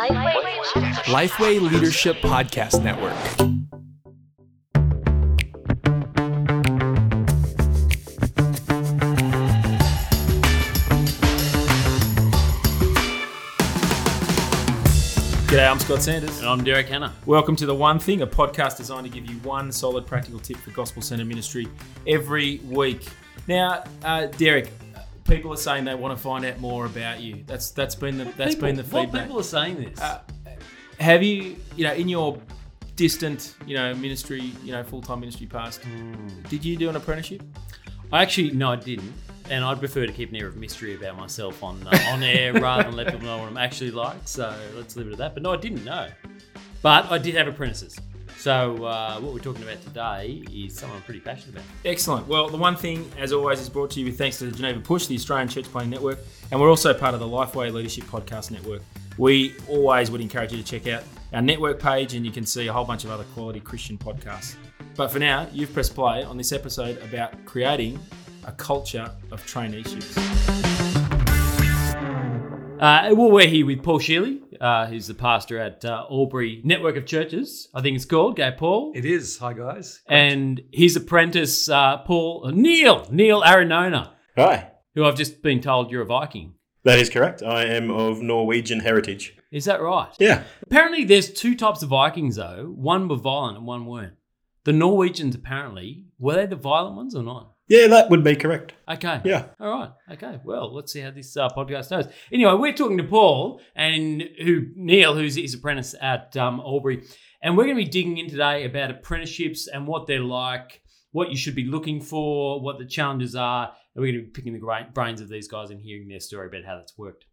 Lifeway Leadership Podcast Network. G'day, I'm Scott Sanders. And I'm Derek Hanna. Welcome to The One Thing, a podcast designed to give you one solid practical tip for gospel centered ministry every week. Now, uh, Derek, people are saying they want to find out more about you. That's that's been the that's People- been the feedback. what people are saying this. Uh, have you, you know, in your distant, you know, ministry, you know, full time ministry past, did you do an apprenticeship? I actually no, I didn't, and I'd prefer to keep an air of mystery about myself on uh, on air rather than let people know what I'm actually like. So let's leave it at that. But no, I didn't know. But I did have apprentices. So uh, what we're talking about today is something I'm pretty passionate about. Excellent. Well, the one thing, as always, is brought to you with thanks to the Geneva Push, the Australian Church Planting Network, and we're also part of the Lifeway Leadership Podcast Network. We always would encourage you to check out our network page, and you can see a whole bunch of other quality Christian podcasts. But for now, you've pressed play on this episode about creating a culture of traineeships. Uh, well, we're here with Paul Sheely, uh, who's the pastor at uh, Albury Network of Churches. I think it's called. Go, Paul. It is. Hi, guys. and his apprentice, uh, Paul uh, Neil Neil Auranaune, Hi, who I've just been told you're a Viking. that is correct. I am of Norwegian heritage. Is that right? Yeah. Apparently, there's two types of Vikings, though. One were violent and one weren't. The Norwegians, apparently, were they the violent ones or not? Yeah, that would be correct. Okay. Yeah. All right. Okay. Well, let's see how this uh, podcast goes. Anyway, we're talking to Paul and who Neil, who's his apprentice at um, Albury, and we're going to be digging in today about apprenticeships and what they're like, what you should be looking for, what the challenges are, and we're going to be picking the gra- brains of these guys and hearing their story about how that's worked.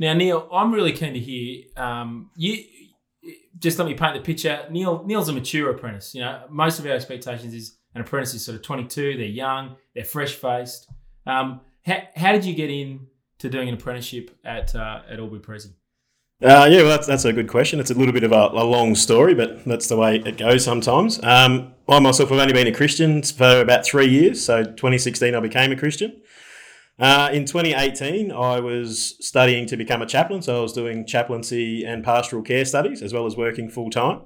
Now, Neil, I'm really keen to hear um, you. Just let me paint the picture. Neil, Neil's a mature apprentice. You know, most of our expectations is an apprentice is sort of 22. They're young. They're fresh faced. Um, how, how did you get in to doing an apprenticeship at uh, at Albury Prison? Uh, yeah, well, that's, that's a good question. It's a little bit of a, a long story, but that's the way it goes sometimes. Um, I myself have only been a Christian for about three years. So 2016, I became a Christian. Uh, in 2018, I was studying to become a chaplain. So I was doing chaplaincy and pastoral care studies as well as working full time.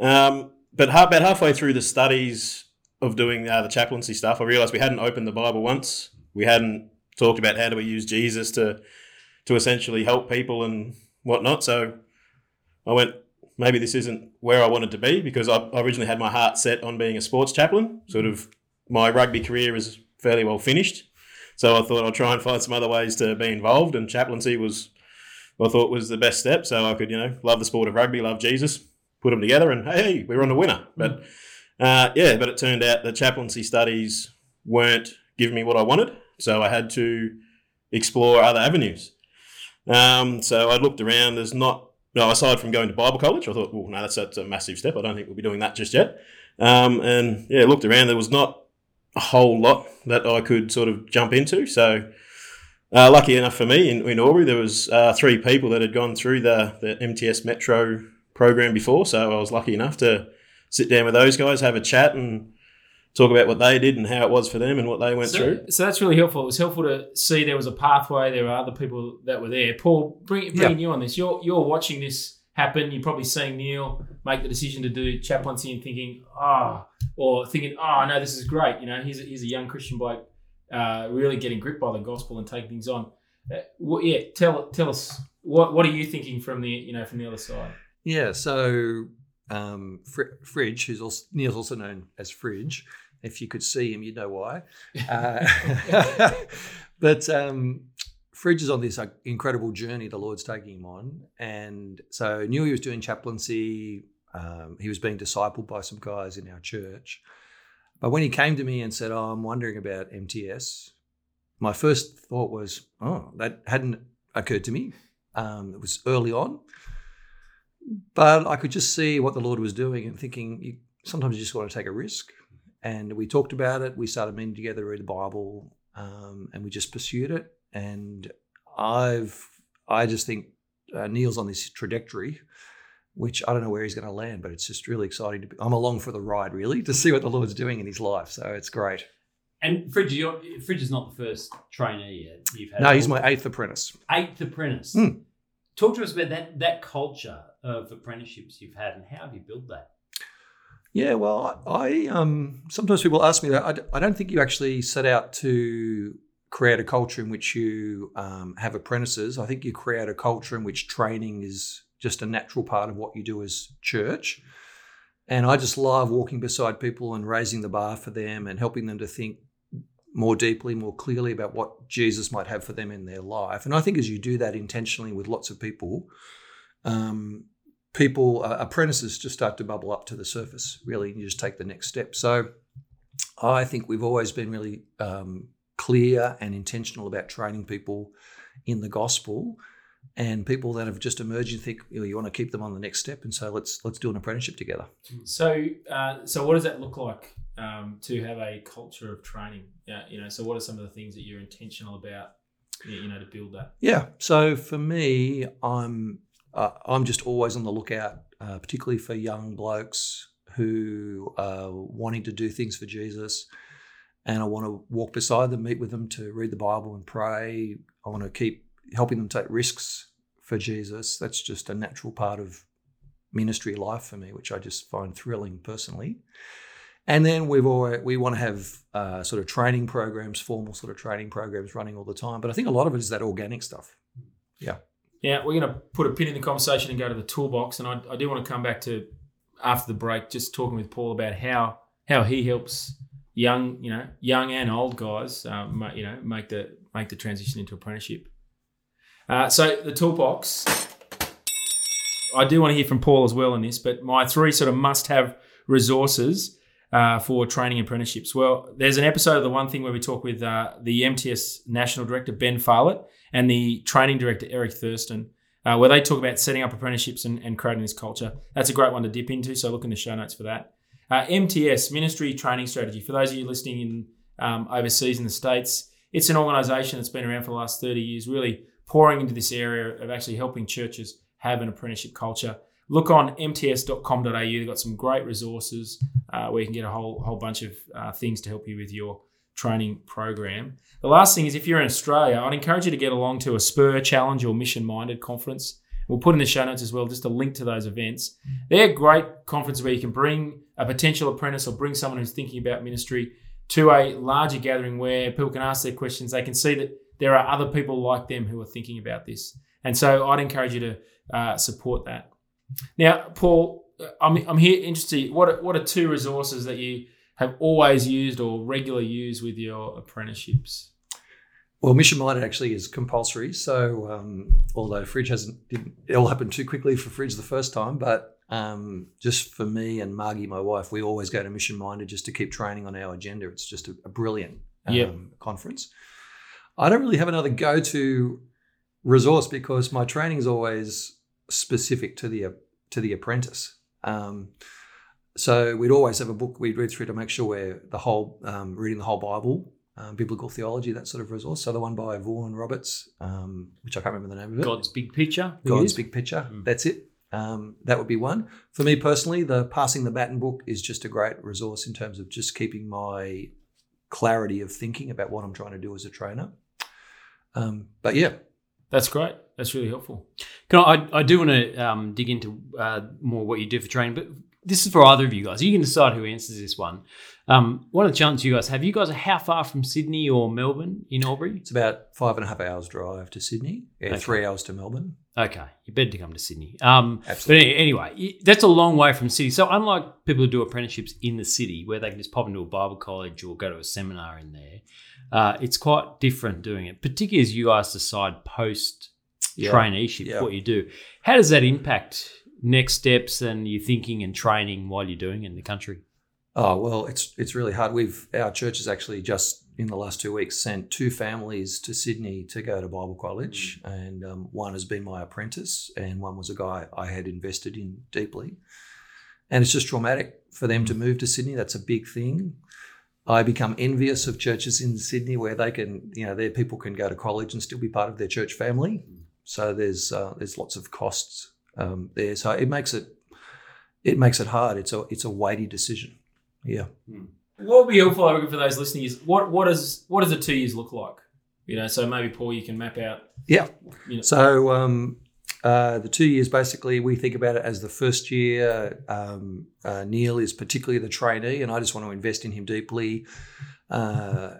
Um, but about halfway through the studies of doing uh, the chaplaincy stuff, I realised we hadn't opened the Bible once. We hadn't talked about how do we use Jesus to to essentially help people and whatnot. So I went, maybe this isn't where I wanted to be because I, originally had my heart set on being a sports chaplain. Sort of my rugby career is fairly well finished. So I thought I'd try and find some other ways to be involved, and chaplaincy was, I thought, was the best step. So I could, you know, love the sport of rugby, love Jesus, put them together, and hey, we were on the winner. But uh, yeah, but it turned out the chaplaincy studies weren't giving me what I wanted, so I had to explore other avenues. Um, so I looked around. There's not, no, aside from going to Bible college, I thought, well, no, that's, that's a massive step. I don't think we'll be doing that just yet. Um, and yeah, looked around. There was not a whole lot that I could sort of jump into. So uh, lucky enough for me in, in Albury, there was uh, three people that had gone through the, the MTS Metro program before. So I was lucky enough to sit down with those guys, have a chat, and talk about what they did and how it was for them and what they went So, through. so that's really helpful. It was helpful to see there was a pathway. There are other people that were there. Paul, bring, bringing you on this. You're you're watching this happen. You're probably seeing Neil make the decision to do chaplaincy and thinking, ah, or thinking, oh, no, this is great. You know, he's a, he's a young Christian bloke, uh, really getting gripped by the gospel and taking things on. Uh, well, yeah, tell tell us what what are you thinking from the you know from the other side? Yeah. So, um, Fr- Fridge, who's also Neil's also known as Fridge. If you could see him, you'd know why. Uh, but um, Fridge is on this like, incredible journey the Lord's taking him on, and so knew he was doing chaplaincy. Um, he was being discipled by some guys in our church. But when he came to me and said, "Oh, I'm wondering about MTS," my first thought was, "Oh, that hadn't occurred to me." Um, it was early on, but I could just see what the Lord was doing and thinking. You, sometimes you just want to take a risk. And we talked about it. We started meeting together, read the Bible, um, and we just pursued it. And I've, I just think uh, Neil's on this trajectory, which I don't know where he's going to land, but it's just really exciting to be. I'm along for the ride, really, to see what the Lord's doing in his life. So it's great. And Fridge, you're, Fridge is not the first trainee yet. You've had No, he's my eighth apprentice. eighth apprentice. Hmm. talk to us about that that culture of apprenticeships you've had and how have you built that? Yeah, well, I, I um, sometimes people ask me that. I don't think you actually set out to create a culture in which you um, have apprentices. I think you create a culture in which training is just a natural part of what you do as church. And I just love walking beside people and raising the bar for them and helping them to think more deeply, more clearly about what Jesus might have for them in their life. And I think as you do that intentionally with lots of people, um, people, uh, apprentices just start to bubble up to the surface, really, and you just take the next step. So I think we've always been really um, clear and intentional about training people in the gospel and people that have just emerged and think you, know, you want to keep them on the next step and so let's let's do an apprenticeship together So, uh, so what does that look like um, to have a culture of training? Yeah, you know, so what are some of the things that you're intentional about? You you know, to build that. yeah so for me i'm uh, i'm just always on the lookout uh, particularly for young blokes who are wanting to do things for jesus. And i want to walk beside them meet with them to read the bible and pray. I want to keep helping them take risks for jesus. That's just a natural part of ministry life for me which i just find thrilling personally. And then we've always, we want to have uh, sort of training programs, formal sort of training programs running all the time. But I think a lot of it is that organic stuff. Yeah, we're going to put a pin in the conversation and go to the toolbox. And I, I do want to come back to after the break, just talking with Paul about how how he helps young, you know, young and old guys, um, you know, make the make the transition into apprenticeship. Uh, so the toolbox, I do want to hear from Paul as well in this, but my three sort of must-have resources uh, for training apprenticeships. Well, there's an episode of the One Thing where we talk with uh, the MTS National Director Ben Pfahlert and the Training Director Eric Thurston, uh, where they talk about setting up apprenticeships and, and creating this culture. That's a great one to dip into, so look in the show notes for that. Uh, MTS, Ministry Training Strategy. For those of you listening in um, overseas in the States, it's an organisation that's been around for the last 30 years, really pouring into this area of actually helping churches have an apprenticeship culture. Look on mts.com.au. They've got some great resources uh, where you can get a whole whole bunch of uh, things to help you with your training program. The last thing is if you're in Australia, I'd encourage you to get along to a Spur Challenge or Mission Minded conference. We'll put in the show notes as well just a link to those events. They're great conferences where you can bring a potential apprentice or bring someone who's thinking about ministry to a larger gathering where people can ask their questions. They can see that there are other people like them who are thinking about this. And so I'd encourage you to uh, support that. Now, Paul, I'm, I'm here interested. What are, what are two resources that you have always used or regularly used with your apprenticeships? Well, Mission Minded actually is compulsory. So, um, although Fridge hasn't, didn't, it all happened too quickly for Fridge the first time, but um, just for me and Margie, my wife, we always go to Mission Minded just to keep training on our agenda. It's just a, a brilliant um, Yep. conference. I don't really have another go to resource because my training is always specific to the to the apprentice. Um, so we'd always have a book we'd read through to make sure we're the whole um, reading the whole Bible, um, biblical theology, that sort of resource. So the one by Vaughan Roberts, um, which I can't remember the name of it. God's big picture. God's big picture. Mm. That's it. Um, that would be one. For me personally, the Passing the Baton book is just a great resource in terms of just keeping my clarity of thinking about what I'm trying to do as a trainer. Um, but yeah, That's great. That's really helpful. Can I, I, do want to um, dig into uh, more what you do for training, but this is for either of you guys. You can decide who answers this one. Um, one of the challenges you guys have, you guys are how far from Sydney or Melbourne in Albury? it's about five and a half hours drive to Sydney. Yeah, Okay. three hours to Melbourne. Okay, you better to come to Sydney. Um, but Absolutely. any- anyway, that's a long way from city. So unlike people who do apprenticeships in the city, where they can just pop into a Bible college or go to a seminar in there, uh, it's quite different doing it. Particularly as you guys decide post Yeah. traineeship Yeah. what you do. How does that impact next steps and your thinking and training while you're doing it in the country? Oh well, it's it's really hard. We've our church has actually just in the last two weeks sent two families to Sydney to go to Bible college, and um, one has been my apprentice, and one was a guy I had invested in deeply. And it's just traumatic for them to move to Sydney. That's a big thing. I become envious of churches in Sydney where they can, you know, their people can go to college and still be part of their church family. So there's uh, there's lots of costs um, there. So it makes it it makes it hard. It's a it's a weighty decision. Yeah. What would be helpful, I reckon, for those listening is what what does what does the two years look like? You know, so maybe Paul, you can map out. Yeah. You know, So um, uh, the two years basically we think about it as the first year. Um, uh, Neil is particularly the trainee, and I just want to invest in him deeply. Uh,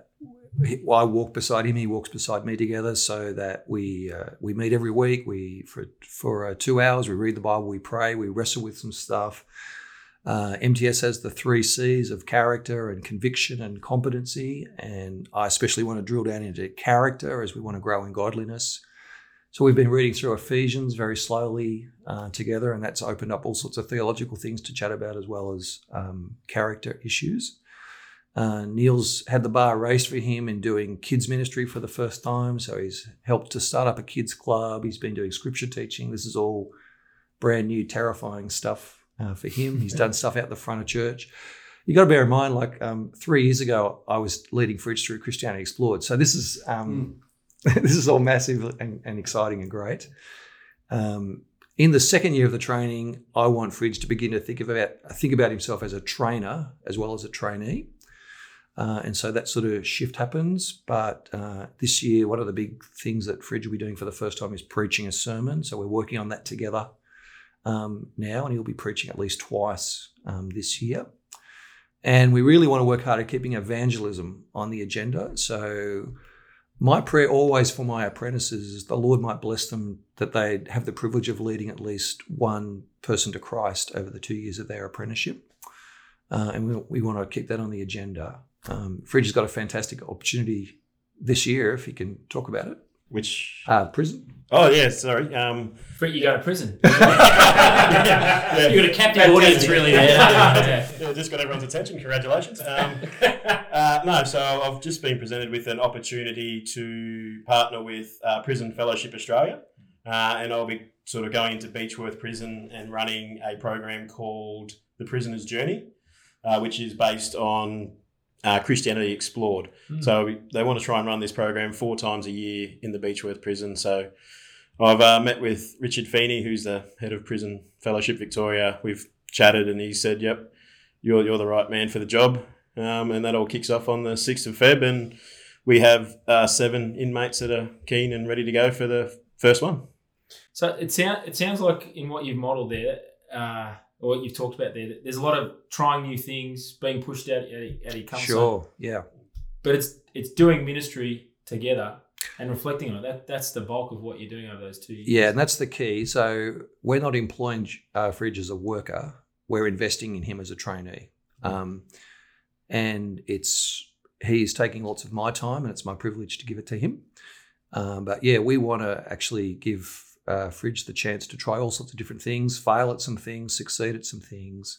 I walk beside him; he walks beside me together, so that we uh, we meet every week. We for for uh, two hours we read the Bible, we pray, we wrestle with some stuff. Uh, MTS has the three C's of character and conviction and competency, and I especially want to drill down into character as we want to grow in godliness. So we've been reading through Ephesians very slowly uh, together, and that's opened up all sorts of theological things to chat about as well as um, character issues. Uh, Neil's had the bar raised for him in doing kids ministry for the first time, so he's helped to start up a kids club. He's been doing scripture teaching. This is all brand new, terrifying stuff uh, for him. He's done stuff out the front of church. You got to bear in mind, like um, three years ago, I was leading Fridge through Christianity Explored. So this is um, this is all massive and, and exciting and great. Um, in the second year of the training, I want Fridge to begin to think about think about himself as a trainer as well as a trainee. Uh, and so that sort of shift happens. But uh, this year, one of the big things that Fridge will be doing for the first time is preaching a sermon. So we're working on that together um, now, and he'll be preaching at least twice um, this year. And we really want to work hard at keeping evangelism on the agenda. So my prayer always for my apprentices is the Lord might bless them that they have the privilege of leading at least one person to Christ over the two years of their apprenticeship. Uh, and we, we want to keep that on the agenda. Um, Fridge has got a fantastic opportunity this year, if he can talk about it. Which? Uh, prison. Oh yeah, sorry. Um, Frit, you go to prison. yeah. You got a captive audience, really. There. Yeah. yeah, just got everyone's attention. Congratulations. Um, uh, no, so I've just been presented with an opportunity to partner with uh, Prison Fellowship Australia, uh, and I'll be sort of going into Beechworth Prison and running a program called The Prisoner's Journey, uh, which is based on uh, Christianity Explored. Hmm. So they want to try and run this program four times a year in the Beechworth Prison. So I've uh, met with Richard Feeney, who's the head of Prison Fellowship Victoria. We've chatted, and he said, "Yep, you're you're the right man for the job." Um, and that all kicks off on the sixth of Feb, and we have uh, seven inmates that are keen and ready to go for the first one. So it sounds it sounds like in what you've modelled there, uh, what you've talked about there, there's a lot of trying new things, being pushed out at of, out of your comfort zone. Sure. Yeah. But it's it's doing ministry together and reflecting on it. That that's the bulk of what you're doing over those two years. Yeah, and that's the key. So we're not employing uh, Fridge as a worker. We're investing in him as a trainee. Um, and it's he's taking lots of my time, and it's my privilege to give it to him. Um, but yeah, we want to actually give uh, Fridge the chance to try all sorts of different things, fail at some things, succeed at some things,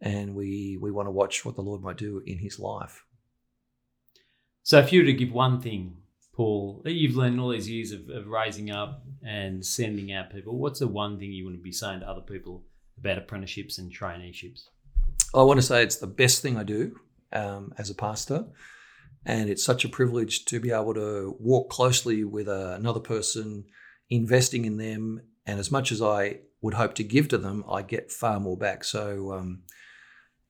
and we we want to watch what the Lord might do in his life. So, if you were to give one thing, Paul, that you've learned all these years of, of raising up and sending out people, what's the one thing you want to be saying to other people about apprenticeships and traineeships? I want to say it's the best thing I do um, as a pastor. And it's such a privilege to be able to walk closely with uh, another person, investing in them. And as much as I would hope to give to them, I get far more back. So um,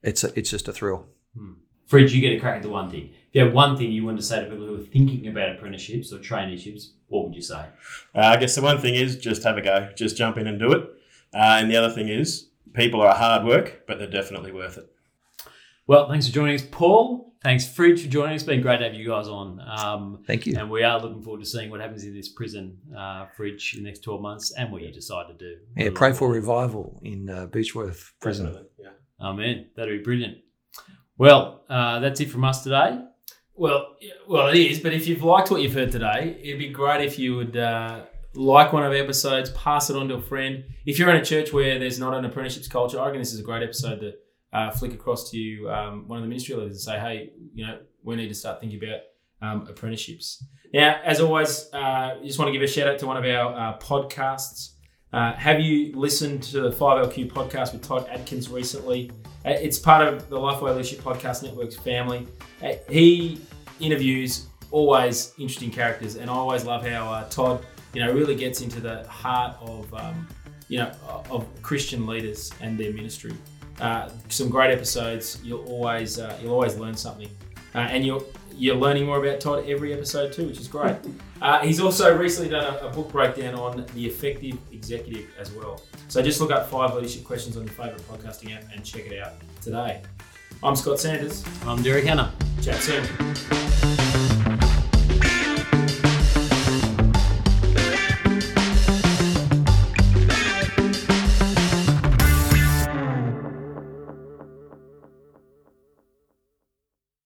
it's, a, it's just a thrill. Fridge, you get a crack at the one thing. If you have one thing you want to say to people who are thinking about apprenticeships or traineeships, what would you say? Uh, I guess the one thing is just have a go, just jump in and do it. Uh, and the other thing is people are hard work, but they're definitely worth it. Well, thanks for joining us, Paul. Thanks, Fridge, for joining us. It's been great to have you guys on. Um, Thank you. and we are looking forward to seeing what happens in this prison, uh, Fridge, in the next 12 months and what you decide to do. Yeah, pray for revival in uh, Beechworth Prison. Definitely, Yeah. Amen. That'd be brilliant. Well, uh, that's it from us today. Well, well, it is. But if you've liked what you've heard today, it'd be great if you would uh, like one of our episodes, pass it on to a friend. If you're in a church where there's not an apprenticeships culture, I reckon this is a great episode to uh, flick across to you, um, one of the ministry leaders, and say, "Hey, you know, we need to start thinking about um, apprenticeships." Now, as always, uh, just want to give a shout out to one of our uh, podcasts. Uh, have you listened to the 5LQ podcast with Todd Adkins recently? Uh, It's part of the Lifeway Leadership Podcast Network's family. Uh, He interviews always interesting characters, and I always love how uh, Todd, you know, really gets into the heart of, um, you know, of Christian leaders and their ministry. Uh, some great episodes. You'll always uh, you'll always learn something, uh, and you'll you're learning more about Todd every episode too, which is great. Uh, he's also recently done a, a book breakdown on the effective executive as well. So just look up five leadership questions on your favourite podcasting app and check it out today. I'm Scott Sanders. I'm Derek Hanna. Chat soon.